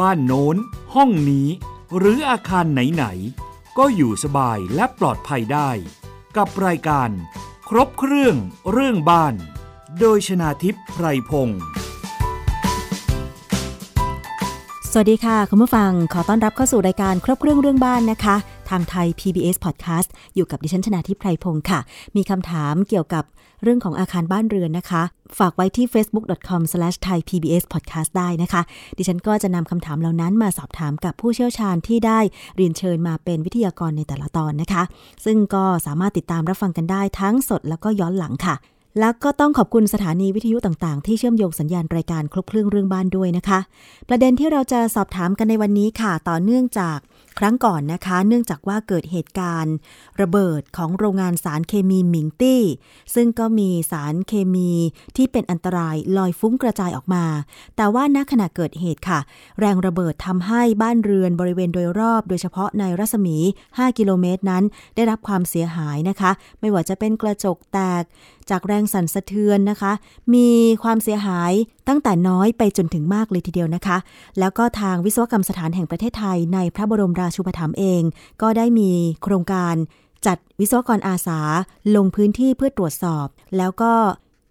บ้านโน้น ห้องนี้ หรืออาคารไหนๆ ก็อยู่สบายและปลอดภัยได้ กับรายการ ครบเครื่องเรื่องบ้าน โดยชนาทิพย์ไพรพงศ์สวัสดีค่ะ คุณผู้ฟังขอต้อนรับเข้าสู่รายการครบเครื่องเรื่องบ้านนะคะ ทางไทย PBS Podcast อยู่กับดิฉันชนาทิพไพรพงศ์ค่ะ มีคำถามเกี่ยวกับเรื่องของอาคารบ้านเรือนนะคะ ฝากไว้ที่ facebook.com/thaipbspodcast ได้นะคะ ดิฉันก็จะนำคำถามเหล่านั้นมาสอบถามกับผู้เชี่ยวชาญที่ได้เรียนเชิญมาเป็นวิทยากรในแต่ละตอนนะคะ ซึ่งก็สามารถติดตามรับฟังกันได้ทั้งสดแล้วก็ย้อนหลังค่ะแล้วก็ต้องขอบคุณสถานีวิทยุต่างๆ ที่เชื่อมโยงสัญญาณรายการครบเครื่องเรื่องบ้านด้วยนะคะ ประเด็นที่เราจะสอบถามกันในวันนี้ค่ะ ต่อเนื่องจาก ครั้งก่อนนะคะ เนื่องจากว่าเกิดเหตุการณ์ ระเบิดของโรงงานสารเคมีหมิงตี้ ซึ่งก็มีสารเคมีที่เป็นอันตรายลอยฟุ้งกระจายออกมา แต่ว่าณขณะเกิดเหตุค่ะ แรงระเบิดทำให้บ้านเรือนบริเวณโดยรอบ โดยเฉพาะในรัศมี 5 กิโลเมตรนั้น ได้รับความเสียหายนะคะ ไม่ว่าจะเป็นกระจกแตก จากแรงสั่นสะเทือนนะคะ มีความเสียหายตั้งแต่น้อยไปจนถึงมากเลยทีเดียวนะคะ แล้วก็ทางวิศวกรรมสถานแห่งประเทศไทยในพระบรมราชูปถัมภ์เอง ก็ได้มีโครงการจัดวิศวกรอาสาลงพื้นที่เพื่อตรวจสอบ แล้วก็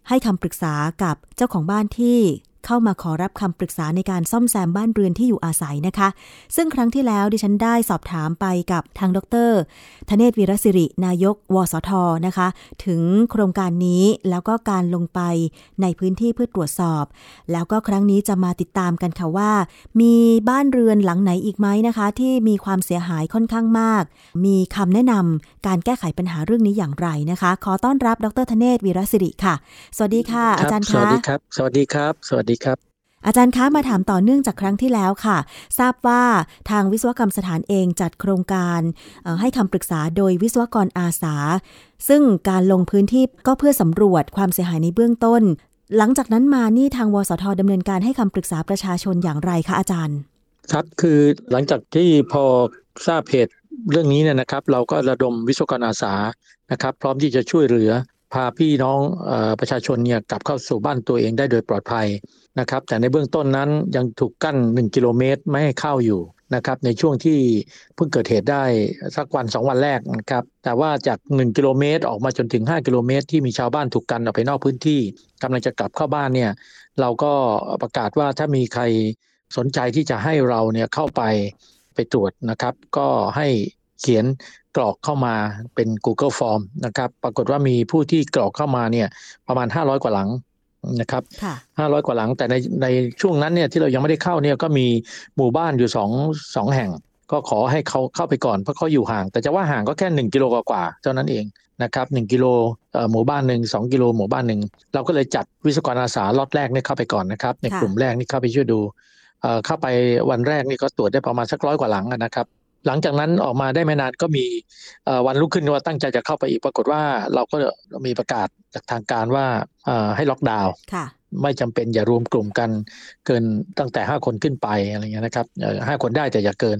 ให้คำปรึกษากับเจ้าของบ้านที่ เข้ามาขอรับคำปรึกษาในการซ่อมแซมบ้านเรือนที่อยู่อาศัยนะคะ ซึ่งครั้งที่แล้วดิฉันได้สอบถามไปกับทางดรธเนศวีรศิริ นายก วสทนะคะ ถึงโครงการนี้แล้วก็การลงไปในพื้นที่เพื่อตรวจสอบ แล้วก็ครั้งนี้จะมาติดตามกันค่ะว่า มีบ้านเรือนหลังไหนอีกไหมนะคะ ที่มีความเสียหายค่อนข้างมาก มีคำแนะนำการแก้ไขปัญหาเรื่องนี้อย่างไรนะคะ ขอต้อนรับดรธเนศวีรศิริค่ะ สวัสดีค่ะ อาจารย์คะสวัสดีครับ สวัสดีครับ สวัสดีครับ อาจารย์คะมาถามต่อเนื่องจากครั้งที่แล้วค่ะ ทราบว่าทางวิศวกรรมสถานเองจัดโครงการให้คำปรึกษาโดยวิศวกรอาสา ซึ่งการลงพื้นที่ก็เพื่อสำรวจความเสียหายในเบื้องต้น หลังจากนั้นมานี่ทางวสทดำเนินการให้คำปรึกษาประชาชนอย่างไรคะอาจารย์ ครับคือหลังจากที่พอทราบเหตุเรื่องนี้เนี่ยนะครับ เราก็ระดมวิศวกรอาสานะครับ พร้อมที่จะช่วยเหลือพาพี่น้องอประชาชนเนี่ยกลับเข้าสู่บ้านตัวเองได้โดยปลอดภัย นะครับแต่ในเบื้องต้นนั้นยังถูกกั้น 1 กิโลเมตรไม่ให้เข้าอยู่นะครับในช่วงที่เพิ่งเกิดเหตุได้สักวัน 2 วันแรกนะครับแต่ว่าจาก 1 กิโลเมตรออกมาจนถึง 5 กิโลเมตร ที่มีชาวบ้านถูกกันออกไปนอกพื้นที่กำลังจะกลับเข้าบ้านเนี่ยเราก็ประกาศว่าถ้ามีใครสนใจที่จะให้เราเนี่ยเข้าไปไปตรวจนะครับ ก็ให้เขียนกรอกเข้ามาเป็น Google Form นะครับปรากฏว่ามีผู้ที่กรอกเข้ามาเนี่ยประมาณ 500 กว่าหลัง นะครับห้าร้อยกว่าหลัง แต่ในในช่วงนั้นเนี่ยที่เรายังไม่ได้เข้าเนี่ยก็มีหมู่บ้านอยู่สองสองแห่ง ก็ขอให้เขาเข้าไปก่อนเพราะเขาอยู่ห่าง แต่จะว่าห่างก็แค่หนึ่งกิโลกว่าเท่านั้นเองนะครับหนึ่งกิโลหมู่บ้านหนึ่งสองกิโลหมู่บ้านหนึ่งเราก็เลยจัดวิศวกรอาสาล็อตแรกนี่เข้าไปก่อนนะครับ ในกลุ่มแรกนี่เข้าไปช่วยดูเข้าไปวันแรกนี่ก็ตรวจได้ประมาณสักร้อยกว่าหลังนะครับ หลังจากนั้นออกมาได้ไม่นานก็มีวันรุ่งขึ้นว่าตั้งใจจะเข้าไปอีกปรากฏว่าเราก็มีประกาศจากทางการว่าให้ล็อกดาวน์ไม่จำเป็นอย่ารวมกลุ่มกันเกินตั้งแต่ 5 คนขึ้นไปอะไรเงี้ยนะครับห้าคนได้แต่อย่าเกิน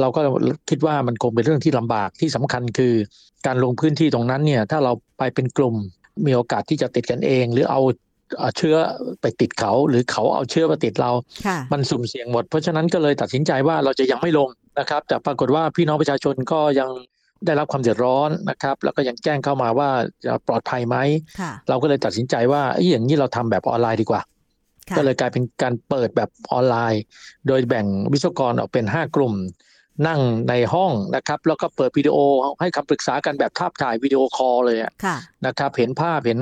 เราก็คิดว่ามันคงเป็นเรื่องที่ลำบากที่สำคัญคือ การลงพื้นที่ตรงนั้นเนี่ยถ้าเราไปเป็นกลุ่มมีโอกาสที่จะติดกันเอง หรือเอาเชื้อไปติดเขาหรือเขาเอาเชื้อมาติดเรา มันสุ่มเสี่ยงหมด เพราะฉะนั้นก็เลยตัดสินใจว่าเราจะยังไม่ลง นะครับ แต่ปรากฏว่าพี่น้องประชาชนก็ยังได้รับความเดือดร้อนนะครับ แล้วก็ยังแจ้งเข้ามาว่าจะปลอดภัยไหม เราก็เลยตัดสินใจว่าอย่างนี้เราทำแบบออนไลน์ดีกว่า ก็เลยกลายเป็นการเปิดแบบออนไลน์ โดยแบ่งวิศวกรออกเป็น 5 กลุ่ม นั่งในห้องนะครับ แล้วก็เปิดวิดีโอให้คำปรึกษากันแบบภาพถ่ายวิดีโอคอลเลยนะครับ เห็นภาพเห็น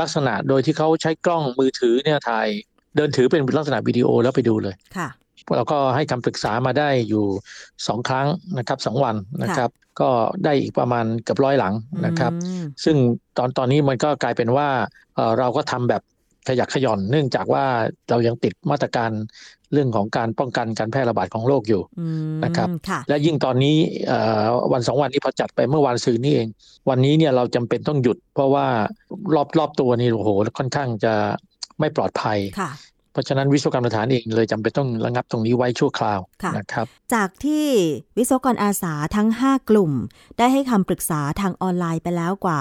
ลักษณะโดยที่เขาใช้กล้องมือถือเนี่ยถ่าย เดินถือเป็นลักษณะวิดีโอแล้วไปดูเลย เราก็ให้คำปรึกษามาได้อยู่สองครั้งนะครับสองวันนะครับ ก็ได้อีกประมาณเกือบร้อยหลังนะครับ ซึ่งตอนตอนนี้มันก็กลายเป็นว่าเราก็ทำแบบขยักขย่อนเนื่องจากว่าเรายังติดมาตรการเรื่องของการป้องกันการแพร่ระบาดของโรคอยู่นะครับและยิ่งตอนนี้วันสองวันนี้พอจัดไปเมื่อวันซืนนี้เอง วันนี้เนี่ยเราจำเป็นต้องหยุด เพราะว่ารอบรอบตัวนี่โอ้โหค่อนข้างจะไม่ปลอดภัยเพ ราะฉะนั้นวิศวกรรมสถานเองเลยจำเป็นต้องระงับตรงนี้ไว้ชั่วคราวค่ะนะครับ จากที่วิศวกรอาสาทั้ง 5 กลุ่ม ได้ให้คำปรึกษาทางออนไลน์ไปแล้วกว่า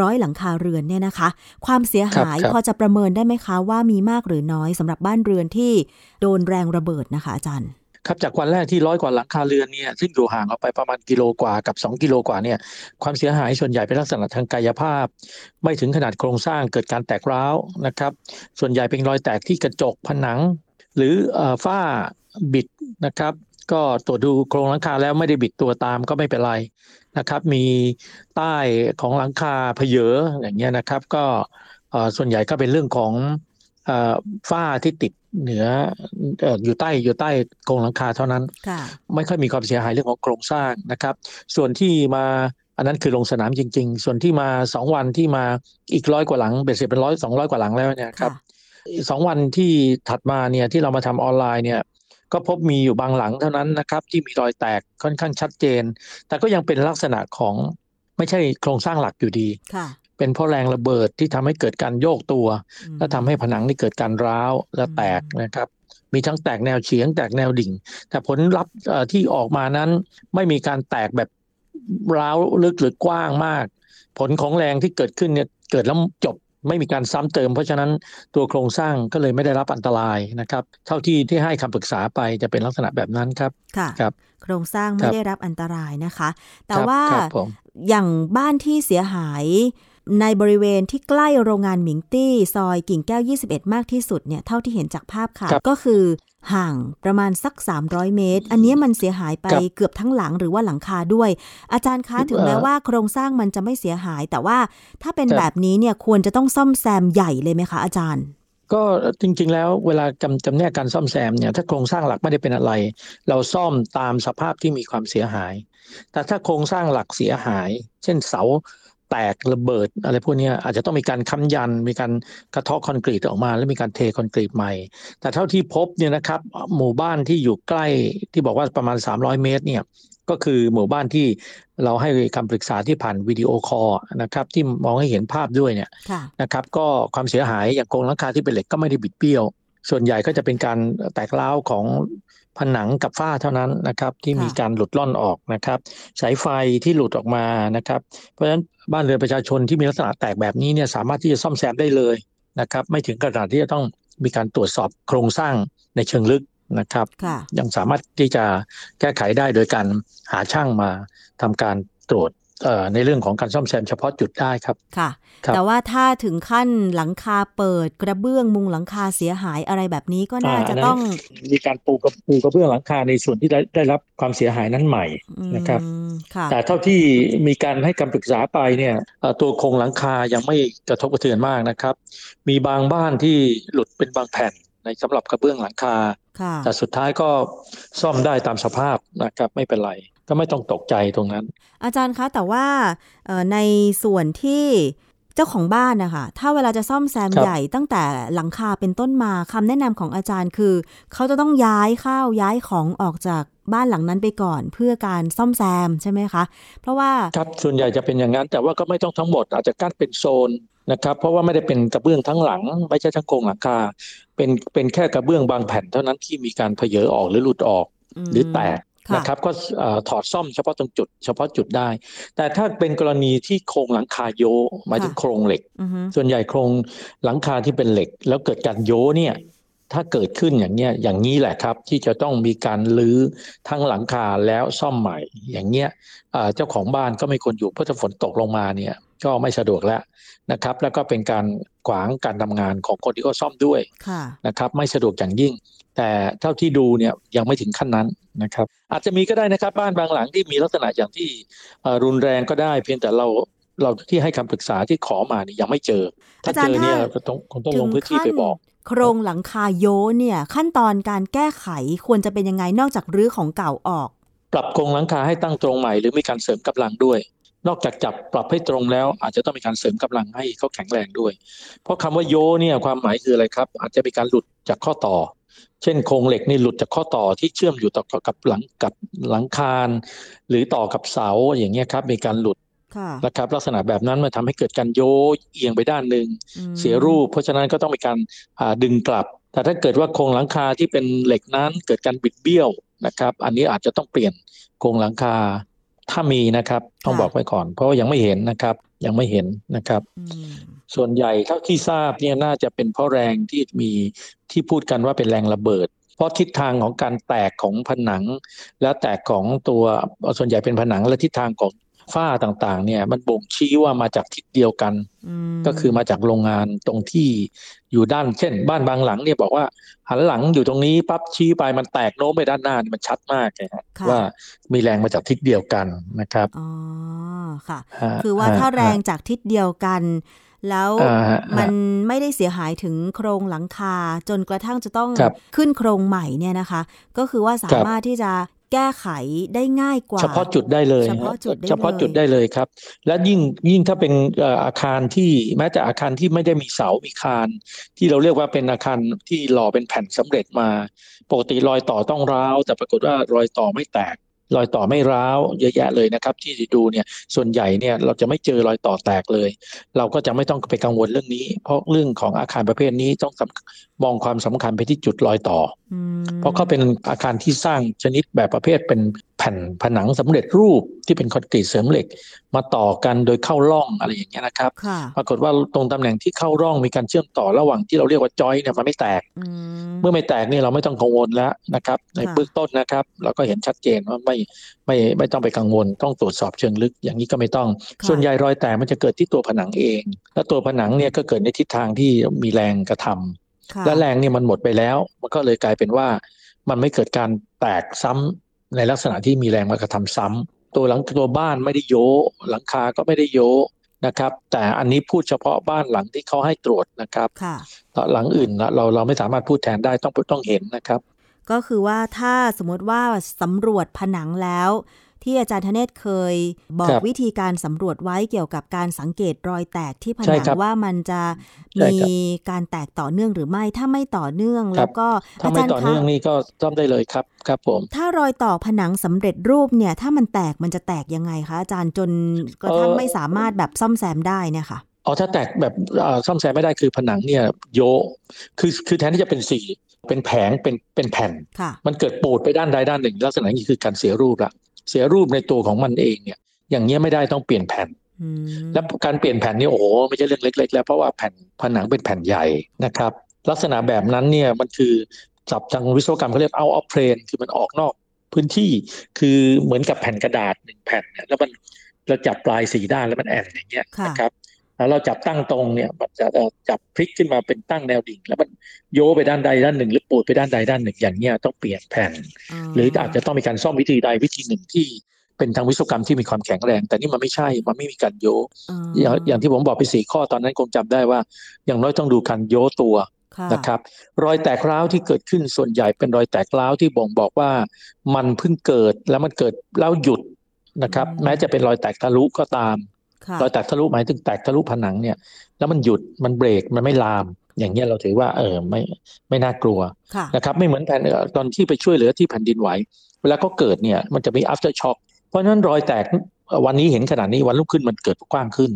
ร้อยหลังคาเรือนเนี่ยนะคะ ความเสียหายครับพอจะประเมินได้ไหมคะว่ามีมากหรือน้อยสำหรับบ้านเรือนที่โดนแรงระเบิดนะคะอาจารย์ ครับจากวันแรกที่ร้อยกว่าหลังคาเรือนเนี่ยซึ่งอยู่ห่างออกไปประมาณกิโลกว่ากับ 2 กิโลกว่าเนี่ยความเสียหายส่วนใหญ่เป็นลักษณะทางกายภาพ ไม่ถึงขนาดโครงสร้างเกิดการแตกร้าวนะครับ ส่วนใหญ่เป็นรอยแตกที่กระจกผนัง หรือฝ้าบิดนะครับ ก็ตรวจดูโครงหลังคาแล้วไม่ได้บิดตัวตามก็ไม่เป็นไรนะครับ มีใต้ของหลังคาเพเยออย่างเงี้ยนะครับ ก็ส่วนใหญ่ก็เป็นเรื่องของ ฝ้าที่ติดเหนือเอ่ออยู่ใต้อยู่ใต้โครงหลังคาเท่านั้นค่ะไม่ค่อยมีความเสียหายเรื่องของโครงสร้างนะครับ ส่วนที่มาอันนั้นคือลงสนามจริง ๆ ส่วนที่มาสองวันที่มาอีกร้อยกว่าหลังเบ็ดเสร็จเป็นร้อยสองร้อยกว่าหลังแล้วเนี่ยครับสองวันที่ถัดมาเนี่ยที่เรามาทำออนไลน์เนี่ยก็พบมีอยู่บางหลังเท่านั้นนะครับ ที่มีรอยแตกค่อนข้างชัดเจน แต่ก็ยังเป็นลักษณะของไม่ใช่โครงสร้างหลักอยู่ดีค่ะ เป็นเพราะแรงระเบิดที่ทำให้เกิดการโยกตัวอืมและทำให้ผนังนี่เกิดการร้าวและแตกอืมนะครับมีทั้งแตกแนวเฉียงแตกแนวดิ่ง แต่ผลลัพธ์เอ่อที่ออกมานั้นไม่มีการแตกแบบร้าวลึกหรือกว้างมาก ผลของแรงที่เกิดขึ้นเนี่ยเกิดแล้วจบไม่มีการซ้ำเติม เพราะฉะนั้นตัวโครงสร้างก็เลยไม่ได้รับอันตรายนะครับ เท่าที่ที่ให้คำปรึกษาไปจะเป็นลักษณะแบบนั้นครับค่ะครับ โครงสร้างคไม่รับได้รับอันตรายนะคะ แต่ครับว่าครับผมอย่างบ้านที่เสียหาย ในบริเวณที่ใกล้โรงงานหมิงตี้ ซอยกิ่งแก้ว 21 มากที่สุดเนี่ยเท่าที่เห็นจากภาพค่ะครับก็คือห่างประมาณสัก 300 เมตร อันนี้มันเสียหายไปครับเกือบทั้งหลังหรือว่าหลังคาด้วย อาจารย์คะถึงแม้เอ่อว่าโครงสร้างมันจะไม่เสียหาย แต่ว่าถ้าเป็นครับแบบนี้เนี่ยควรจะต้องซ่อมแซมใหญ่เลยไหมคะอาจารย์ก็จริงๆ แล้วเวลาจำจำแนกการซ่อมแซมเนี่ยถ้าโครงสร้างหลักไม่ได้เป็นอะไร เราซ่อมตามสภาพที่มีความเสียหาย แต่ถ้าโครงสร้างหลักเสียหาย เช่นเสาแตกระเบิดอะไรพวกเนี้ยอาจจะต้องมีการค้ำยัน มีการกระเทาะคอนกรีตออกมา แล้วมีการเทคอนกรีตใหม่ แต่เท่าที่พบเนี่ยนะครับหมู่บ้านที่อยู่ใกล้ที่บอกว่าประมาณ 300 เมตรเนี่ยก็คือหมู่บ้านที่เราให้คำปรึกษาที่ผ่านวิดีโอคอลนะครับที่มองให้เห็นภาพด้วยเนี่ยค่ะนะครับก็ความเสียหายอย่างโครงหลังคาที่เป็นเหล็กก็ไม่ได้บิดเบี้ยว ส่วนใหญ่ก็จะเป็นการแตกร้าวของ ผนังกับฝ้าเท่านั้นนะครับ ที่ค่ะมีการหลุดล่อนออกนะครับ สายไฟที่หลุดออกมานะครับ เพราะฉะนั้นบ้านเรือนประชาชนที่มีลักษณะแตกแบบนี้เนี่ยสามารถที่จะซ่อมแซมได้เลยนะครับ ไม่ถึงขนาดที่จะต้องมีการตรวจสอบโครงสร้างในเชิงลึกนะครับค่ะยังสามารถที่จะแก้ไขได้โดยการหาช่างมาทำการตรวจเอ่อ ในเรื่องของการซ่อมแซมเฉพาะจุดได้ครับค่ะครับแต่ว่าถ้าถึงขั้นหลังคาเปิดกระเบื้องมุงหลังคาเสียหายอะไรแบบนี้ก็น่าอ่าจะอันนั้นต้องมีการปูกระปูกระเบื้องหลังคาในส่วนที่ได้ได้รับความเสียหายนั้นใหม่นะครับอืมค่ะแต่เท่าที่มีการให้คำปรึกษาไปเนี่ยเอ่อตัวโครงหลังคายังไม่กระทบกระเทือนมากนะครับ มีบางบ้านที่หลุดเป็นบางแผ่นในสำหรับกระเบื้องหลังคาค่ะแต่สุดท้ายก็ซ่อมได้ตามสภาพนะครับไม่เป็นไร ก็ไม่ต้องตกใจตรงนั้น อาจารย์คะ แต่ว่าเอ่อในส่วนที่เจ้าของบ้านนะคะถ้าเวลาจะซ่อมแซมครับใหญ่ตั้งแต่หลังคาเป็นต้นมาคำแนะนำของอาจารย์คือ เขาจะต้องย้ายข้าวย้ายของออกจากบ้านหลังนั้นไปก่อนเพื่อการซ่อมแซมใช่ไหมคะ เพราะว่าครับส่วนใหญ่จะเป็นอย่างนั้น แต่ว่าก็ไม่ต้องทั้งหมดอาจจะกั้นเป็นโซนนะครับ เพราะว่าไม่ได้เป็นกระเบื้องทั้งหลัง ไม่ใช่ทั้งโครงหลังคาเป็นเป็นแค่กระเบื้องบางแผ่นเท่านั้นที่มีการเพเยอออกหรือหลุดออกหรือแตกค่ะ นะครับก็เอ่อถอดซ่อมเฉพาะตรงจุด เฉพาะจุดได้ แต่ถ้าเป็นกรณีที่โครงหลังคาโยหมายถึงโครงเหล็กอือฮึส่วนใหญ่โครงหลังคาที่เป็นเหล็ก แล้วเกิดการโยเนี่ยถ้าเกิดขึ้นอย่างเนี้ยอย่างนี้แหละครับ ที่จะต้องมีการลื้อทั้งหลังคาแล้วซ่อมใหม่ อย่างเงี้ยเอ่อเจ้าของบ้านก็ไม่ควรอยู่เพราะถ้าฝนตกลงมาเนี่ย ก็ไม่สะดวกแล้วนะครับ แล้วก็เป็นการขวางการทำงานของคนที่เขาซ่อมด้วยค่ะนะครับ ไม่สะดวกอย่างยิ่ง แต่เท่าที่ดูเนี่ยยังไม่ถึงขั้นนั้นนะครับ อาจจะมีก็ได้นะครับบ้านบางหลังที่มีลักษณะอย่างที่เอ่อรุนแรงก็ได้ เพียงแต่เราเราที่ให้คำปรึกษาที่ขอมาเนี่ยยังไม่เจอ ถ้าอาจารเจย์อเนี่ยถ้าก็ต้องคงต้องลงพื้นที่ไปบอก โครงหลังคาโยเนี่ยขั้นตอนการแก้ไขควรจะเป็นยังไงนอกจากรื้อของเก่าออก ปรับโครงหลังคาให้ตั้งตรงใหม่หรือมีการเสริมกำลังด้วย นอกจากจับปรับให้ตรงแล้ว อาจจะต้องมีการเสริมกำลังให้เขาแข็งแรงด้วย เพราะคำว่าโยเนี่ยความหมายคืออะไรครับ อาจจะมีการหลุดจากข้อต่อ เช่นโครงเหล็กนี่หลุดจากข้อต่อที่เชื่อมอยู่ต่อกับหลังกับหลังคานหรือต่อกับเสาอย่างเงี้ยครับ มีการหลุดค่ะนะครับลักษณะแบบนั้นมันทำให้เกิดการโยเอียงไปด้านหนึ่งอืมเสียรูป เพราะฉะนั้นก็ต้องมีการอ่าดึงกลับ แต่ถ้าเกิดว่าโครงหลังคาที่เป็นเหล็กนั้นเกิดการบิดเบี้ยวนะครับ อันนี้อาจจะต้องเปลี่ยนโครงหลังคา ถ้ามีนะครับ ต้องบอกไว้ก่อน เพราะว่ายังไม่เห็นนะครับ ยังไม่เห็นนะครับอืมส่วนใหญ่เท่าที่ทราบเนี่ยน่าจะเป็นเพราะแรงที่มีที่พูดกันว่าเป็นแรงระเบิด เพราะทิศทางของการแตกของผนัง และแตกของตัวส่วนใหญ่เป็นผนังและทิศทางของ ฝ้าต่างๆ เนี่ย มันบ่งชี้ว่ามาจากทิศเดียวกันมก็คือมาจากโรงงานตรงที่อยู่ด้านเช่น บ้านบางหลังเนี่ยบอกว่า หันหลังอยู่ตรงนี้ปั๊บชี้ไปมันแตกโน้มไปด้านหน้านี่มันชัดมากเลยฮะค่ะว่ามีแรงมาจากทิศเดียวกันนะครับอ๋อค่ะฮะคือว่าถ้าฮะแรงจากทิศเดียวกันแล้วอ่าฮะมันไม่ได้เสียหายถึงโครงหลังคาจนกระทั่งจะต้องครับขึ้นโครงใหม่เนี่ยนะคะ ก็คือว่าสามารถที่จะ แก้ไขได้ง่ายกว่า เฉพาะจุดได้เลย เฉพาะฮะจุดได้เฉพาะจุดเลยได้เลยครับ และยิ่งยิ่งถ้าเป็นเอ่ออาคารที่แม้แต่อาคารที่ไม่ได้มีเสามีคาน ที่เราเรียกว่าเป็นอาคารที่หล่อเป็นแผ่นสำเร็จมา ปกติรอยต่อต้องร้าว แต่ปรากฏว่ารอยต่อไม่แตกรอยต่อไม่ร้าวเยอะแยะเลยนะครับ ที่ดูเนี่ยส่วนใหญ่เนี่ยเราจะไม่เจอรอยต่อแตกเลย เราก็จะไม่ต้องไปกังวลเรื่องนี้ เพราะเรื่องของอาคารประเภทนี้ต้องสำมองความสำคัญไปที่จุดรอยต่ออืมเพราะเขาเป็นอาคารที่สร้างชนิดแบบประเภทเป็นแผ่นผนังสำเร็จรูปที่เป็นคอนกรีตเสริมเหล็ก มาต่อกันโดยเข้าร่องอะไรอย่างเงี้ยนะครับค่ะปรากฏว่าตรงตำแหน่งที่เข้าร่องมีการเชื่อมต่อระหว่างที่เราเรียกว่าจอยเนี่ยมันไม่แตกอืมเมื่อไม่แตกนี่เราไม่ต้องกังวลแล้วนะครับ ในค่ะเบื้องต้นนะครับ เราก็เห็นชัดเจนว่าไม่ไม่ไม่ต้องไปกังวล ต้องตรวจสอบเชิงลึกอย่างนี้ก็ไม่ต้องค่ะส่วนใหญ่รอยแตกมันจะเกิดที่ตัวผนังเอง และตัวผนังเนี่ยก็เกิดในทิศทางที่มีแรงกระทำค่ะ และแรงเนี่ยมันหมดไปแล้ว มันก็เลยกลายเป็นว่า มันไม่เกิดการแตกซ้ำในลักษณะที่มีแรงมากระทำซ้ำตัวหลังตัวบ้านไม่ได้โยหลังคาก็ไม่ได้โยนะครับ แต่อันนี้พูดเฉพาะบ้านหลังที่เขาให้ตรวจนะครับค่ะหลังอื่นเราเราไม่สามารถพูดแทนได้ต้องต้องเห็นนะครับ ก็คือว่าถ้าสมมติว่าสำรวจผนังแล้ว ที่อาจารย์ธเนศเคยบอคกรับวิธีการสำรวจไว้เกี่ยวกับการสังเกตรอยแตกที่ผใช่นังครับว่ามันจะใช่มีครับการแตกต่อเนื่องหรือไม่ถ้าไม่ต่อเนื่องครัแล้บวก็ถ้าอาไม่จารย์ต่อคะเนื่องนี่ก็ซ่อมได้เลยครับครับผม ถ้ารอยต่อผนังสำเร็จรูปเนี่ย ถ้ามันแตกมันจะแตกยังไงคะอาจารย์จนกระทั่งเอ่อไม่สามารถแบบซ่อมแซมได้เนี่ยค่ะอ๋อถ้าแตกแบบเอ่อซ่อมแซมไม่ได้คือผนังเนี่ยโยคือคือแทนที่จะเป็นสี่เป็นแผงเป็นเป็นแผ่นค่ะมันเกิดปูดไปด้านใดด้านหนึ่ง ลักษณะนี้คือการเสียรูปละ เสียรูปในตัวของมันเองเนี่ยอย่างเงี้ยไม่ได้ต้องเปลี่ยนแผ่นอืมและการเปลี่ยนแผ่นนี่โอ้โหไม่ใช่เรื่องเล็ก ๆ แล้วเพราะว่าแผ่นผนังเป็นแผ่นใหญ่นะครับ ลักษณะแบบนั้นเนี่ยมันคือศัพท์ทางวิศวกรรมเขาเรียก out of plane คือมันออกนอกพื้นที่คือเหมือนกับแผ่นกระดาษหนึ่งแผ่นเนี่ยแล้วมันเราจับปลายสีด้านแล้วมันแอนอย่างเงี้ยค่ะนะครับ แล้วเราจับตั้งตรงเนี่ยมันจะเอ่อจับพลิกขึ้นมาเป็นตั้งแนวดิ่ง แล้วมันโยไปด้านใดด้านหนึ่ง หรือปูดไปด้านใดด้านหนึ่งอย่างเงี้ยต้องเปลี่ยนแผ่น หรืออาจจะต้องมีการซ่อมวิธีใดวิธีหนึ่งที่เป็นทางวิศวกรรมที่มีความแข็งแรง แต่นี่มันไม่ใช่ มันไม่มีการโยอย่างอย่างที่ผมบอกไปสี่ข้อตอนนั้นคงจำได้ว่า อย่างน้อยต้องดูการโยตัวค่ะนะครับ รอยแตกร้าวที่เกิดขึ้นส่วนใหญ่เป็นรอยแตกร้าวที่บ่งบอกว่า มันเพิ่งเกิดแล้วมันเกิดแล้วหยุดนะครับ แม้จะเป็นรอยแตกทะลุก็ตามค่ะ รอยแตกทะลุหมายถึงแตกทะลุผนังเนี่ย แล้วมันหยุดมันเบรกมันไม่ลาม อย่างเงี้ยเราถือว่า เออไม่ไม่น่ากลัวค่ะนะครับ ไม่เหมือนแผ่นเอ่อตอนที่ไปช่วยเหลือที่แผ่นดินไหว เวลาก็เกิดเนี่ย มันจะมี after shock เพราะฉะนั้นรอยแตกเอ่อวันนี้เห็นขนาดนี้วันรุ่งขึ้นมันเกิดกว้างขึ้น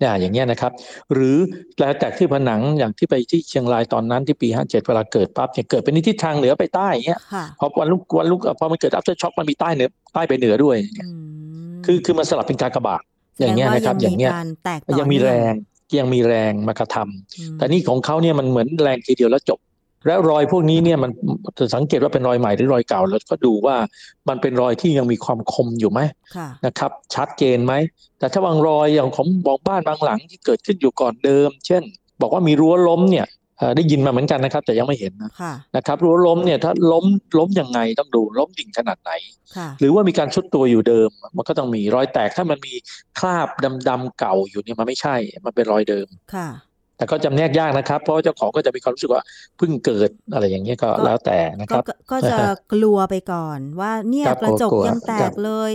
เนี่ยอย่างเงี้ยนะครับ หรือรอยแตกที่ผนังอย่างที่ไปที่เชียงรายตอนนั้นที่ปี57เวลาเกิดปั๊บเนี่ยเกิดเป็นในทิศทางเหนือไปใต้อย่างเงี้ยค่ะพอวันรุ่งวันรุ่งพอมันเกิด after shock มันมีใต้เหนือใต้ไปเหนือด้วยอืมคือคือมันสลับเป็นการกระบาด อย่างเงี้ยนะครับแสดอย่างเงี้ยว่มีการแตกต่อยังมีแรเนื่งยังมีแรงมากระทำอืมแต่นี่ของเขาเนี่ยมันเหมือนแรงทีเดียวแล้วจบ แล้วรอยพวกนี้เนี่ยมันจะสังเกตว่าเป็นรอยใหม่หรือรอยเก่าแล้วก็ดูว่ามันเป็นรอยที่ยังมีความคมอยู่ไหมค่ะนะครับ ชัดเจนไหมแต่ถ้าบางรอยอย่างของบอกบ้านบางหลังที่เกิดขึ้นอยู่ก่อนเดิม เช่น บอกว่ามีรั้วล้มเนี่ยเอ่อ ได้ยินมาเหมือนกันนะครับ แต่ยังไม่เห็นนะค่ะนะครับรั้วล้มเนี่ยถ้าล้มล้มยังไงต้องดูล้มดิ่งขนาดไหนค่ะหรือว่ามีการชุดตัวอยู่เดิม มันก็ต้องมีรอยแตกถ้ามันมีคราบดำๆเก่าอยู่เนี่ยมันไม่ใช่ มันเป็นรอยเดิมค่ะแต่ก็จำแนกยากนะครับ เพราะว่าเจ้าของก็จะมีความรู้สึกว่าเพิ่งเกิดอะไรอย่างเงี้ยก็ก็แล้วแต่นะคก็รับก็ก็จะกลัวไปก่อนว่าเนี่ยครับกระจกกลัวยังแตครักบเลย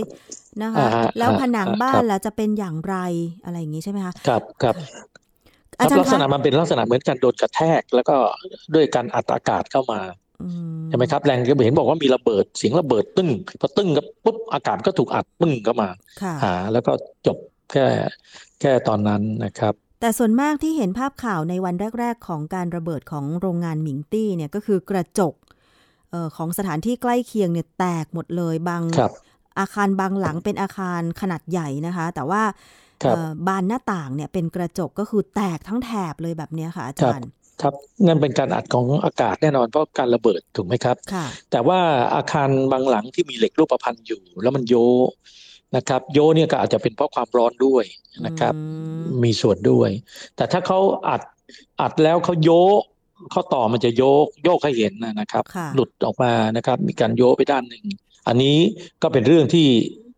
นะคะอ่าฮะแล้วอ่าผนังอ่าบ้าครันบล่ะจะเป็นอย่างไรอะไรอย่างนี้ใช่ไหมคะครับครับอา คจารรับย์ลักษณะคะมันเป็นลักษณะเหมือนกันโดนกระแทก แล้วก็ด้วยการอัดอากาศเข้ามาอืมใช่ไหมครับแรงก็เห็นบอกว่ามีระเบิดเสียงระเบิดตึ้งพอตึ้งก็ปุ๊บอากาศก็ถูกอัดปึ้งเข้ามาค่ะหาแล้วก็จบแค่แค่ตอนนั้นนะครับ แต่ส่วนมากที่เห็นภาพข่าวในวันแรก ๆ ของการระเบิดของโรงงานหมิงตี้เนี่ยก็คือกระจกออของสถานที่ใกล้เคียงเนี่ยแตกหมดเลยบางครับอาคารบางหลังเป็นอาคารขนาดใหญ่นะคะ แต่ว่าครั บเอ่อบานหน้าต่างเนี่ยเป็นกระจกก็คือแตกทั้งแถบเลยแบบเนี้ยค่ะอาจารย์ครับนั่นเป็นการอัดของอากาศแน่นอนเพราะการระเบิดถูกไหมครับค่ะแต่ว่าอาคารบางหลังที่มีเหล็กรูปพันธ์อยู่ แล้วมันโยนะครับ โยเนี่ยก็อาจจะเป็นเพราะความร้อนด้วยนะครับอืมมีส่วนด้วย แต่ถ้าเขาอัดอัดแล้วเขาโยกข้อต่อมันจะโยกโยกให้เห็นนะนะครับค่ะหลุดออกมานะครับ มีการโยกไปด้านหนึ่งอันนี้ก็เป็นเรื่องที่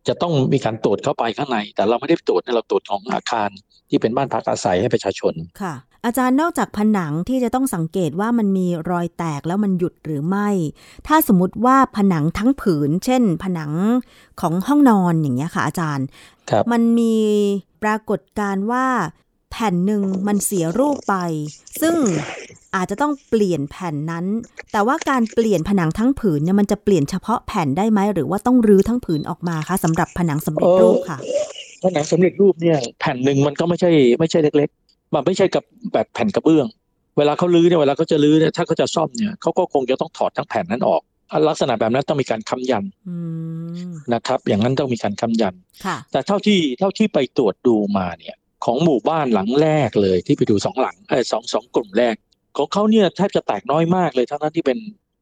จะต้องมีการตรวจเข้าไปข้างใน แต่เราไม่ได้ตรวจนะเราตรวจของอาคารที่เป็นบ้านพักอาศัยให้ประชาชนค่ะ อาจารย์นอกจากผนังที่จะต้องสังเกตว่ามันมีรอยแตกแล้วมันหยุดหรือไม่ ถ้าสมมติว่าผนังทั้งผืน เช่น ผนังของห้องนอนอย่างเงี้ยค่ะ อาจารย์ครับมันมีปรากฏการณ์ว่าแผ่นหนึ่งมันเสียรูปไป ซึ่ง อาจจะต้องเปลี่ยนแผ่นนั้น แต่ว่าการเปลี่ยนผนังทั้งผืนเนี่ยมันจะเปลี่ยนเฉพาะแผ่นได้ไหมหรือว่าต้องรื้อทั้งผืนออกมาคะสำหรับผนังสำเร็จรูปค่ะ ผนังสำเร็จรูปเนี่ยแผ่นหนึ่งมันก็ไม่ใช่ไม่ใช่เล็ก ๆ มันไม่ใช่กับแบบแผ่นกระเบื้อง เวลาเขาลื้อเนี่ยเวลาเขาจะลื้อเนี่ยถ้าเขาจะซ่อมเนี่ยเขาก็คงจะต้องถอดทั้งแผ่นนั้นออกลักษณะแบบนั้นต้องมีการค้ำยันอืมนะครับ อย่างนั้นต้องมีการค้ำยันค่ะแต่เท่าที่เท่าที่ไปตรวจดูมาเนี่ย ของหมู่บ้านหลังแรกเลยที่ไปดูสองหลังเออสองสองกลุ่มแรก ของเขาเนี่ยแทบจะแตกน้อยมากเลยทั้งนั้นที่เป็น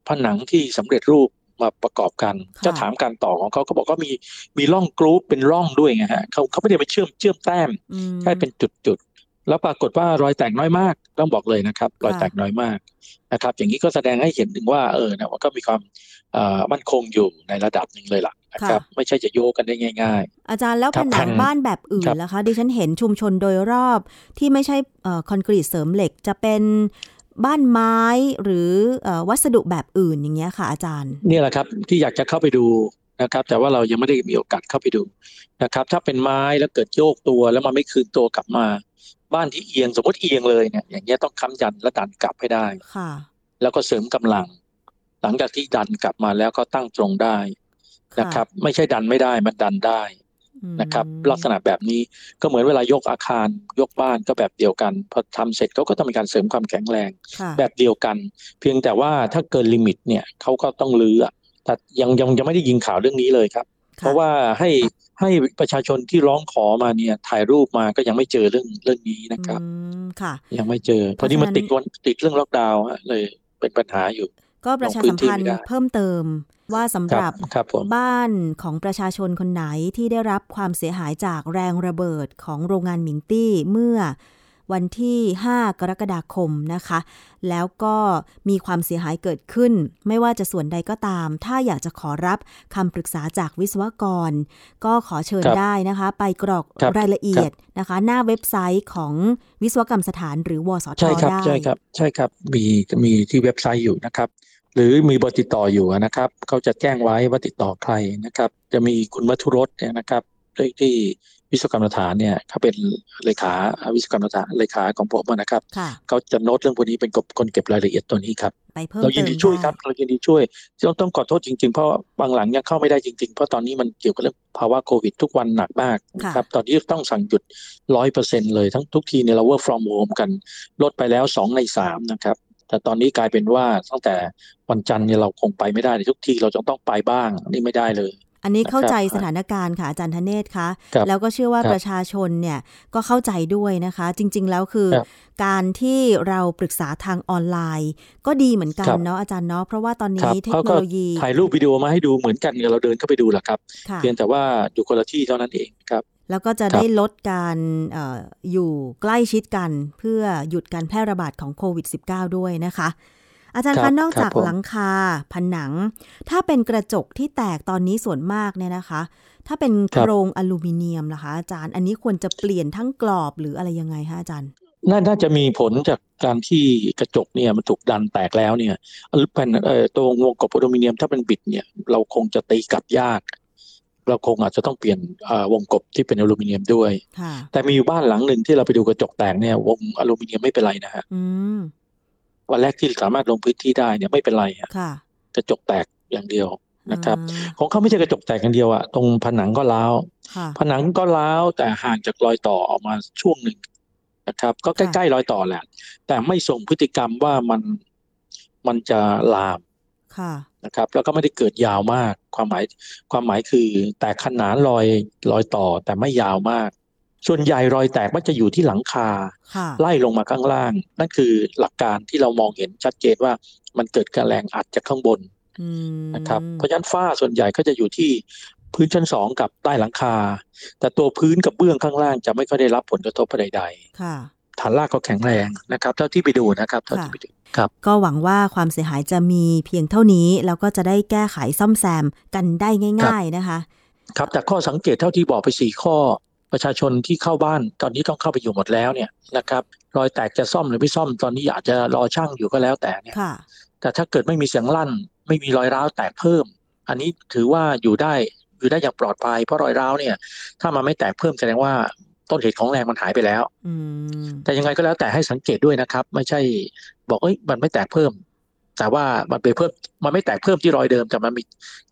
ผนังที่สำเร็จรูปมาประกอบกันค่ะจะถามการต่อของเขาเขาบอกว่ามีมีร่องกรูปเป็นร่องด้วยไงฮะเขาเขาไม่ได้ไปเชื่อมเชื่อมแต้มอืมแค่เป็นจุดๆแล้วปรากฏว่ารอยแตกน้อยมากต้องบอกเลยนะครับ รอยแตกน้อยมากนะครับ อย่างนี้ก็แสดงให้เห็นถึงว่าเออเนี่ยมันก็มีความเอ่อมั่นคงอยู่ในระดับหนึ่งเลยล่ะนะครับไม่ใช่จะโยกกันได้ง่ายอาจารย์แล้วคผรับนัแผ่งนบ้านแบบอื่นครับล่ะคะดิฉันเห็นชุมชนโดยรอบที่ไม่ใช่เอ่อคอนกรีตเสริมเหล็กจะเป็น บ้านไม้หรือเอ่อวัสดุแบบอื่นอย่างเงี้ยค่ะอาจารย์ๆนี่แหละครับที่อยากจะเข้าไปดูนะครับแต่ว่าเรายังไม่ได้มีโอกาสเข้าไปดูนะครับ ถ้าเป็นไม้แล้วเกิดโยกตัวแล้วมันไม่คืนตัวกลับมา บ้านที่เอียงสมมติเอียงเลยเนี่ยอย่างเงี้ยต้องค้ำยันและดันกลับให้ได้ค่ะ แล้วก็เสริมกำลัง หลังจากที่ดันกลับมาแล้วก็ตั้งตรงได้นะครับ ไม่ใช่ดันไม่ได้มันดันได้อืม นะครับ ลักษณะแบบนี้ก็เหมือนเวลายกอาคารยกบ้านก็แบบเดียวกันพอทำเสร็จเขาก็ต้องมีการเสริมความแข็งแรงค่ะแบบเดียวกัน เพียงแต่ว่าถ้าเกิน limit เนี่ยเขาก็ต้องรื้ออะแต่ยังยังยังไม่ได้ยิงข่าวเรื่องนี้เลยครับ เพราะว่าให้ให้ประชาชนที่ร้องขอมาเนี่ยถ่ายรูปมาก็ยังไม่เจอเรื่องเรื่องนี้นะครับอืมค่ะ ยังไม่เจอ พอดีมันเพราะฉะนั้นติดวันติดเรื่องล็อกดาวน์ฮะเลยเป็นปัญหาอยู่ ก็ประชาสัมพันธ์ลงพื้นที่ไม่ได้เพิ่มเติมว่าสำหรับครับผมบ้านของประชาชนคนไหนที่ได้รับความเสียหายจากแรงระเบิดของโรงงานหมิงตี้เมื่อวันที่ 5 กรกฎาคมนะคะ แล้วก็มีความเสียหายเกิดขึ้น ไม่ว่าจะส่วนใดก็ตาม ถ้าอยากจะขอรับคำปรึกษาจากวิศวกร ก็ขอเชิญครับได้นะคะ ไปกรอกครับรายละเอียดนะคะ หน้าเว็บไซต์ของวิศวกรรมสถานหรือวสทใช่ครับได้ใช่ครับ ใช่ครับ มีมีที่เว็บไซต์อยู่นะครับ หรือมีเบอร์ติดต่ออยู่นะครับเขาจะแจ้งไว้ว่าติดต่อใครนะครับ จะมีคุณมัทุรสเนี่ยนะครับที่ที่วิศวกรรมสถานเนี่ยเขาเป็นเลขาวิศวกรรมสถานเลขาของผมนะครับค่ะเขาจะโน้ตเรื่องพวกนี้เป็นคนเก็บรายละเอียดตัวนี้ครับไปเพิ่มเรายินเติมดีช่วยได้ครับเรายินดีช่วยต้องต้องขอโทษจริงๆ เพราะบางหลังยังเข้าไม่ได้จริงๆ เพราะตอนนี้มันเกี่ยวกับเรื่องภาวะโควิดทุกวันหนักมากนะครับตอนนี้ต้องสั่งหยุดร้อยเปอร์เซ็นเลยทั้งทุกทีเนี่ยเรา work from home กันลดไปแล้วสองในสามนะครับ แต่ตอนนี้กลายเป็นว่าตั้งแต่วันจันทร์เนี่ยเราคงไปไม่ได้ทุกทีเราจะต้องไปบ้างนี่ไม่ได้เลยอันนี้เข้าใจนะครับสถานการณ์ค่ะอาจารย์ธเนศคะครับแล้วก็เชื่อว่าครับประชาชนเนี่ยก็เข้าใจด้วยนะคะ จริง ๆ แล้วคือครับการที่เราปรึกษาทางออนไลน์ ก็ดีเหมือนกันครับเนาะอาจารย์เนาะเพราะว่าตอนครันี้บเทคเขาโนก็โลยีถ่ายรูปวิดีโอมาให้ดูเหมือนกันเราเดินเข้าไปดูแหละครับค่ะเพียงแต่ว่าอยู่คนละที่เท่านั้นเองครับ แล้วก็จะครับได้ลดการเอออยู่ใกล้ชิดกัน เพื่อหยุดการแพร่ระบาดของโควิด -19 ด้วยนะคะ อาจารย์ครัคะบนอกจากครับผมหลังคาผนัง ถ้าเป็นกระจกที่แตกตอนนี้ส่วนมากเนี่ยนะคะ ถ้าเป็นโครงอลูมิเนียมล่ะคะอาจารย์อันนี้ควรจะเปลี่ยนทั้งกรอบหรืออะไรยังไงคะอาจารย์น่าน่าจะมีผลจากการที่กระจกเนี่ยมันถูกดันแตกแล้วเนี่ยแผ่นเอ่อตัววงกบอลูมิเนียมถ้าเป็นบิดเนี่ยเราคงจะตีกลับยาก เราคงอาจจะต้องเปลี่ยนเอ่อวงกบที่เป็นอลูมิเนียมด้วยค่ะแต่มีอยู่บ้านหลังหนึ่งที่เราไปดูกระจกแตกเนี่ยวงอลูมิเนียมไม่เป็นไรนะฮะอืมวันแรกที่สามารถลงพื้นที่ได้เนี่ยไม่เป็นไรฮะค่ะกระจกแตกอย่างเดียวนะครับอ่าของเขาไม่ใช่กระจกแตกอย่างเดียวอะตรงผนังก็ร้าวค่ะผนังก็ร้าวแต่ห่างจากรอยต่อออกมาช่วงหนึ่งนะครับ ก็ใกล้ๆรอยต่อแหละ แต่ไม่ส่งพฤติกรรมว่ามันมันจะลามค่ะ นะครับ แล้วก็ไม่ได้เกิดยาวมาก ความหมายความหมายคือ แตกขนานรอยรอยต่อแต่ไม่ยาวมาก ส่วนใหญ่รอยแตกมันจะอยู่ที่หลังคาค่ะไล่ลงมาข้างล่าง นั่นคือหลักการที่เรามองเห็นชัดเจนว่ามันเกิดการแรงอัดจากข้างบนอืมนะครับเพราะฉะนั้นฝ้าส่วนใหญ่ก็จะอยู่ที่พื้นชั้นสองกับใต้หลังคา แต่ตัวพื้นกับเบื้องข้างล่างจะไม่ค่อยได้รับผลกระทบใดค่ะๆ ฐานรากก็แข็งแรงนะครับเท่าที่ไปดูนะครับเท่าที่ไปดูครับก็หวังว่าความเสียหายจะมีเพียงเท่านี้ แล้วก็จะได้แก้ไขซ่อมแซมกันได้ง่าย ๆนะคะ ครับแต่ข้อสังเกตเท่าที่บอกไปสี่ข้อ ประชาชนที่เข้าบ้านตอนนี้ต้องเข้าไปอยู่หมดแล้วเนี่ยนะครับรอยแตกจะซ่อมหรือไม่ซ่อมตอนนี้อาจจะรอช่างอยู่ก็แล้วแต่เนี่ยค่ะแต่ถ้าเกิดไม่มีเสียงลั่น ไม่มีรอยร้าวแตกเพิ่ม อันนี้ถือว่าอยู่ได้อยู่ได้อย่างปลอดภัยเพราะรอยร้าวเนี่ย ถ้ามันไม่แตกเพิ่มแสดงว่า ต้นเหตุของแรงมันหายไปแล้วอืมแต่ยังไงก็แล้วแต่ให้สังเกตด้วยนะครับ ไม่ใช่บอกเอ้ยมันไม่แตกเพิ่ม แต่ว่ามันไปเพิ่มมันไม่แตกเพิ่มที่รอยเดิมแต่มันมี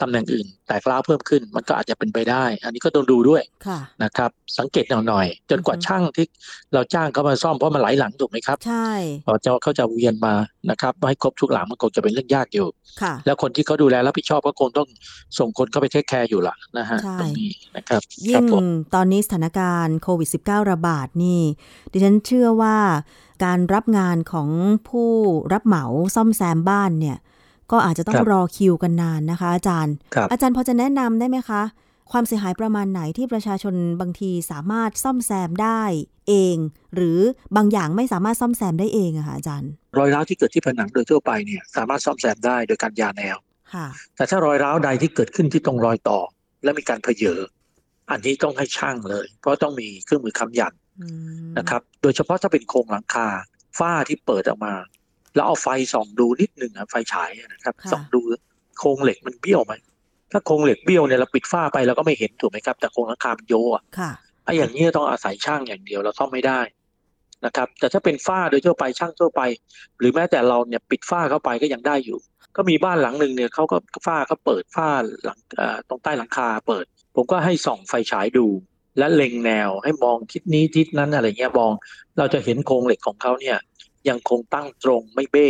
ตำแหน่งอื่น แตกร้าวเพิ่มขึ้น มันก็อาจจะเป็นไปได้ อันนี้ก็ต้องดูด้วยค่ะนะครับ สังเกตหน่อยๆจนกว่าอือฮึช่างที่เราจ้างเขามาซ่อมเพราะมันไหลหลังถูกไหมครับใช่เขาจะเขาจะเวียนมานะครับให้ครบทุกหลังมันคงจะเป็นเรื่องยากอยู่ค่ะแล้วคนที่เขาดูแลรับผิดชอบก็คงต้องส่งคนเข้าไปเทคแคร์อยู่ละนะฮะใช่ตรงนี้นะครับคยิ่รับงผมตอนนี้สถานการณ์โควิด -19 ระบาดนี่ ดิฉันเชื่อว่า การรับงานของผู้รับเหมาซ่อมแซมบ้านเนี่ย ก็อาจจะต้องรอคิวกันนานนะคะ อาจารย์ครับอาจารย์พอจะแนะนำได้ไหมคะ ความเสียหายประมาณไหนที่ประชาชนบางทีสามารถซ่อมแซมได้เอง หรือบางอย่างไม่สามารถซ่อมแซมได้เองอะค่ะอาจารย์ รอยร้าวที่เกิดที่ผนังโดยทั่วไปเนี่ยสามารถซ่อมแซมได้โดยการยาแนวค่ะแต่ถ้ารอยร้าวใดที่เกิดขึ้นที่ตรงรอยต่อ และมีการเพเยออันนี้ต้องให้ช่างเลย เพราะต้องมีเครื่องมือค้ำยันอืม นะครับ โดยเฉพาะถ้าเป็นโครงหลังคาฝ้าที่เปิดออกมา แล้วเอาไฟส่องดูนิดหนึ่งอะไฟฉายอะนะครับส่องดูโครงเหล็กมันเบี้ยวไหมถ้าโครงเหล็กเบี้ยวเนี่ยเราปิดฝ้าไปเราก็ไม่เห็นถูกไหมครับ แต่โครงหลังคามันโยอะค่ะไอ้อย่างนี้ต้องอาศัยช่างอย่างเดียวเราซ่อมไม่ได้นะครับ แต่ถ้าเป็นฝ้าโดยทั่วไปช่างทั่วไป หรือแม้แต่เราเนี่ยปิดฝ้าเข้าไปก็ยังได้อยู่ ก็มีบ้านหลังหนึ่งเนี่ยเขาก็ฝ้าเขาเปิดฝ้าหลังเอ่อตรงใต้หลังคาเปิด ผมก็ให้ส่องไฟฉายดู และเล็งแนวให้มองทิศนี้ทิศนั้นอะไรเงี้ยมอง เราจะเห็นโครงเหล็กของเขาเนี่ย ยังคงตั้งตรงไม่เบ้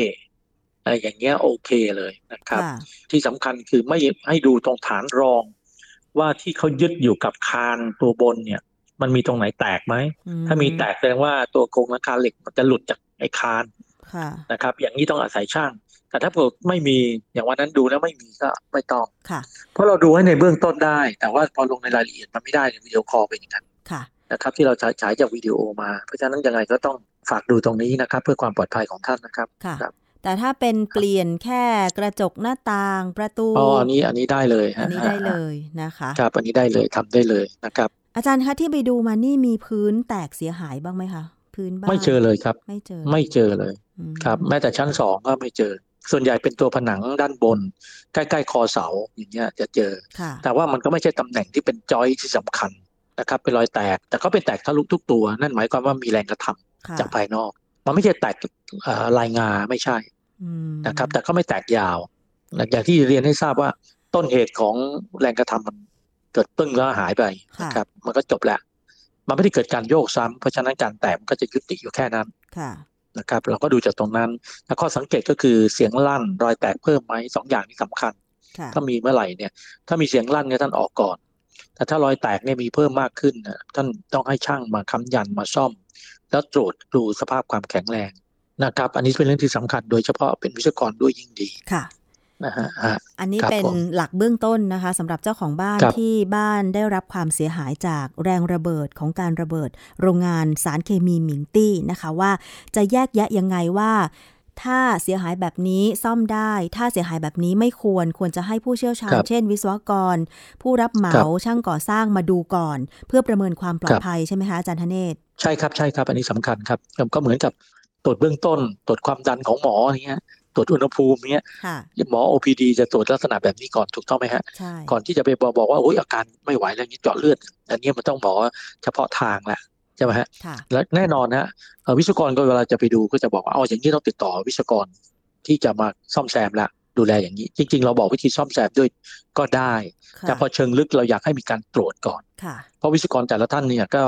อะไรอย่างเงี้ยโอเคเลยนะครับค่ะที่สำคัญคือไม่ให้ดูตรงฐานรอง ว่าที่เขายึดอยู่กับคานตัวบนเนี่ย มันมีตรงไหนแตกไหมอืถ้ามีแตกแสดงว่าตัวโครงหลังคาเหล็กมันจะหลุดจากไอ้คานค่ะนะครับ อย่างนี้ต้องอาศัยช่าง แต่ถ้าเกิดไม่มีอย่างวันนั้นดูแล้วไม่มีก็ไม่ต้องค่ะ เพราะเราดูให้ในเบื้องต้นได้ แต่ว่าพอลงในรายละเอียดมันไม่ได้วิดีโอคอลเป็นอย่างนั้นค่ะนะครับที่เราฉายฉายจากวิดีโอมา เพราะฉะนั้นยังไงก็ต้องฝากดูตรงนี้นะครับ เพื่อความปลอดภัยของท่านนะครับค่ะครับแต่ถ้าเป็นเปลี่ยนแค่กระจกหน้าต่างประตูอ๋ออันนี้อันนี้ได้เลยอัฮะนนี้ได้เลยนะคะครับอันนี้ได้เลยทำได้เลยนะครับ อาจารย์คะที่ไปดูมานี่มีพื้นแตกเสียหายบ้างไหมคะพื้นบ้านไม่เจอเลยครับ ไม่เจอ ไม่เจอเลยอืมครับ แม้แต่ชั้นสองก็ไม่เจอ ส่วนใหญ่เป็นตัวผนังด้านบน ใกล้ๆคอเสาอย่างเงี้ยจะเจอค่ะแต่ว่ามันก็ไม่ใช่ตำแหน่งที่เป็นจอยที่สำคัญนะครับเป็นรอยแตก แต่ก็เป็นแตกทะลุทุกตัว นั่นหมายความว่ามีแรงกระทำค่ะจากภายนอก มันไม่ใช่แตกเอ่อลายงาไม่ใช่อืมนะครับ แต่ก็ไม่แตกยาวอย่างที่เรียนให้ทราบว่าต้นเหตุของแรงกระทำมันเกิดปึ้งแล้วหายไปนะครับ มันก็จบแล้ว มันไม่ได้เกิดการโยกซ้ำเพราะฉะนั้นการแตกมันก็จะยุติอยู่แค่นั้นค่ะ นะครับเราก็ดูจากตรงนั้นแล้วข้อสังเกตก็คือเสียงลั่นรอยแตกเพิ่มไหมสองอย่างนี้สำคัญค่ะถ้ามีเมื่อไหร่เนี่ย ถ้ามีเสียงลั่นเนี่ยท่านออกก่อน แต่ถ้ารอยแตกเนี่ยมีเพิ่มมากขึ้นนะท่านต้องให้ช่างมาค้ำยันมาซ่อม แล้วตรวจดูสภาพความแข็งแรงนะครับ อันนี้เป็นเรื่องที่สำคัญโดยเฉพาะเป็นวิศวกรด้วยยิ่งดีค่ะ นะฮะอะอันนี้ครับเป็นผมหลักเบื้องต้นนะคะสำหรับเจ้าของบ้านครับที่บ้านได้รับความเสียหายจากแรงระเบิดของการระเบิด โรงงานสารเคมีหมิงตี้นะคะ ว่าจะแยกแยะยังไงว่าถ้าเสียหายแบบนี้ซ่อมได้ ถ้าเสียหายแบบนี้ไม่ควรควรจะให้ผู้เชี่ยวชาญครับเช่น วิศวกร ผู้รับเหมาครับช่างก่อสร้างมาดูก่อน เพื่อประเมินความปลอคดรับภัยใช่ไหมคะอาจารย์ธเนศใช่ครับใช่ครับ อันนี้สำคัญครับ ก็เหมือนกับ ตรวจเบื้องต้น ตรวจความดันของหมออย่างเงี้ยตรวจอุณหภูมิเงี้ยค่ะหมอ OPD จะตรวจลักษณะแบบนี้ก่อนถูกต้องไหมฮะใช่ก่อนที่จะไปบอกบอกว่าโอ้ยอาการไม่ไหวแล้วนี้เจาะเลือด อันนี้มันต้องบอกว่าเฉพาะทางแหละใช่ไหมฮะค่ะและแน่นอนนะเอ่อวิศวกรก็เวลาจะไปดูก็จะบอกว่าอ๋ออย่างนี้ต้องติดต่อวิศวกรที่จะมาซ่อมแซมละ ดูแลอย่างนี้ จริง ๆ เราบอกวิธีซ่อมแซมด้วยก็ได้ค่ะแต่พอเชิงลึกเราอยากให้มีการตรวจก่อนค่ะเพราะวิศวกรแต่ละท่านเนี่ยก็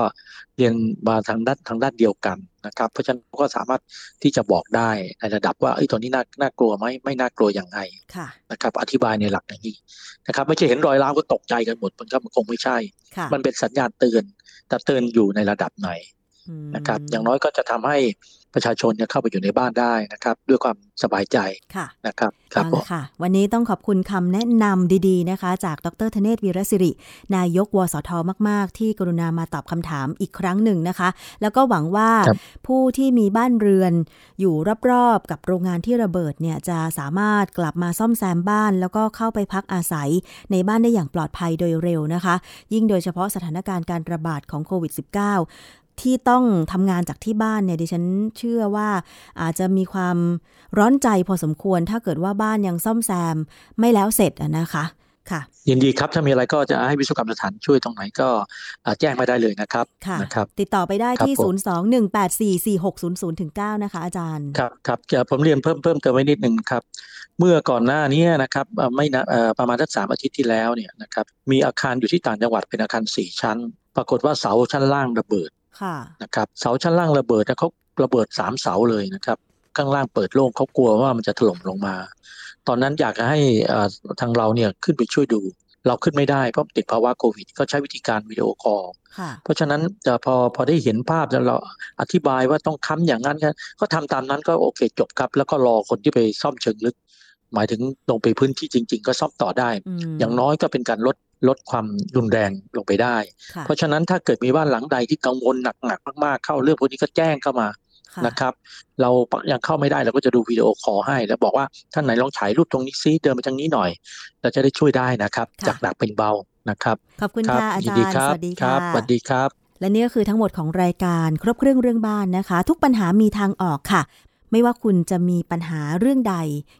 เรียนมาทางด้านทางด้านเดียวกันนะครับ เพราะฉะนั้นก็สามารถที่จะบอกได้ในระดับว่าไอ้ยตัวนี้น่าน่ากลัวไหมไม่น่ากลัวอย่างไงค่ะนะครับอธิบายในหลักอย่างนี้นะครับไม่ใช่เห็นรอยร้าวก็ตกใจกันหมดมันก็มันคงไม่ใช่ค่ะมันเป็นสัญญาณเตือนแต่เตือนอยู่ในระดับไหนมนะครับ อย่างน้อยก็จะทำให้ ประชาชนเนี่ยเข้าไปอยู่ในบ้านได้นะครับ ด้วยความสบายใจค่ะนะครับครับเอาผละมค่ะ วันนี้ต้องขอบคุณคำแนะนำดีๆนะคะ จากดรธเนศวีรศิริ นายกวสทมาก ๆ ที่กรุณามาตอบคำถามอีกครั้งหนึ่งนะคะ แล้วก็หวังว่าครับผู้ที่มีบ้านเรือนอยู่รอบๆกับโรงงานที่ระเบิดเนี่ยจะสามารถกลับมาซ่อมแซมบ้าน แล้วก็เข้าไปพักอาศัยในบ้านได้อย่างปลอดภัยโดยเร็วนะคะ ยิ่งโดยเฉพาะสถานการณ์การระบาดของโควิด -19 ที่ต้องทำงานจากที่บ้านเนี่ยดิฉันเชื่อว่าอาจจะมีความร้อนใจพอสมควร ถ้าเกิดว่าบ้านยังซ่อมแซมไม่แล้วเสร็จอะนะคะค่ะยินดีครับ ถ้ามีอะไรก็จะให้วิศวกรรมสถานช่วยตรงไหนก็อ่าแจ้งมาได้เลยนะครับค่ะนะครับติดต่อไปได้ที่ครับผม021844600ถึง9นะคะ อาจารย์ ครับครับจะผมเรียนเพิ่มเพิ่มเติมไว้นิดหนึ่งครับ เมื่อก่อนหน้านี้นะครับเอ่อไม่นะเอ่อประมาณสักสามอาทิตย์ที่แล้วเนี่ยนะครับมีอาคารอยู่ที่ต่างจังหวัดเป็นอาคารสี่ชั้น ปรากฏว่าเสาชั้นล่างระเบิด ค่ะนะครับเสาชั้นล่างระเบิดนะเขาระเบิดสามเสาเลยนะครับ ข้างล่างเปิดโล่งเขากลัวว่ามันจะถล่มลงมา ตอนนั้นอยากจะให้เอ่อทางเราเนี่ยขึ้นไปช่วยดู เราขึ้นไม่ได้เพราะติดภาวะโควิด ก็ใช้วิธีการวิดีโอคอลค่ะเพราะฉะนั้นจะพอพอได้เห็นภาพแล้วเราอธิบายว่าต้องค้ำอย่างนั้นกันก็ทำตามนั้นก็โอเคจบครับ แล้วก็รอคนที่ไปซ่อมเชิงลึกหมายถึงลงไปพื้นที่จริง ๆ ก็ซ่อมต่อได้อืมอย่างน้อยก็เป็นการลด ลดความรุนแรงลงไปได้ค่ะเพราะฉะนั้นถ้าเกิดมีบ้านหลังใดที่กังวลหนักๆมากๆ เข้าเรื่องพวกนี้ก็แจ้งเข้ามาค่ะนะครับ เรายังเข้าไม่ได้เราก็จะดูวิดีโอคอลให้ แล้วบอกว่าท่านไหนลองฉายรูปตรงนี้ซิเดินมาทางนี้หน่อย เราจะได้ช่วยได้นะครับ จากหนักเป็นเบานะครับขอบคุณครัค่ะอายิจารดีย์ครัสบวัสดีครัค่ะบสวัสดีครับ และนี่ก็คือทั้งหมดของรายการครบเครื่องเรื่องบ้านนะคะ ทุกปัญหามีทางออกค่ะ ไม่ว่าคุณจะมีปัญหาเรื่องใด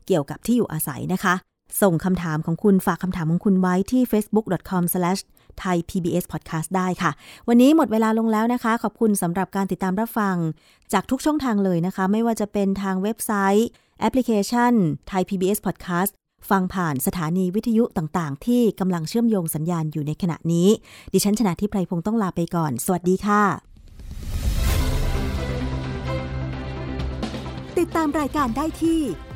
เกี่ยวกับที่อยู่อาศัยนะคะ ส่งคำถามของคุณฝากคำถามของคุณไว้ที่ facebook.com/thaipbspodcast ได้ค่ะ วันนี้หมดเวลาลงแล้วนะคะ ขอบคุณสำหรับการติดตามรับฟัง จากทุกช่องทางเลยนะคะ ไม่ว่าจะเป็นทางเว็บไซต์ แอปพลิเคชัน Thai PBS Podcast ฟังผ่านสถานีวิทยุต่างๆ ที่กำลังเชื่อมโยงสัญญาณอยู่ในขณะนี้ ดิฉันชนะทิพไพรพงศ์ต้องลาไปก่อน สวัสดีค่ะ ติดตามรายการได้ที่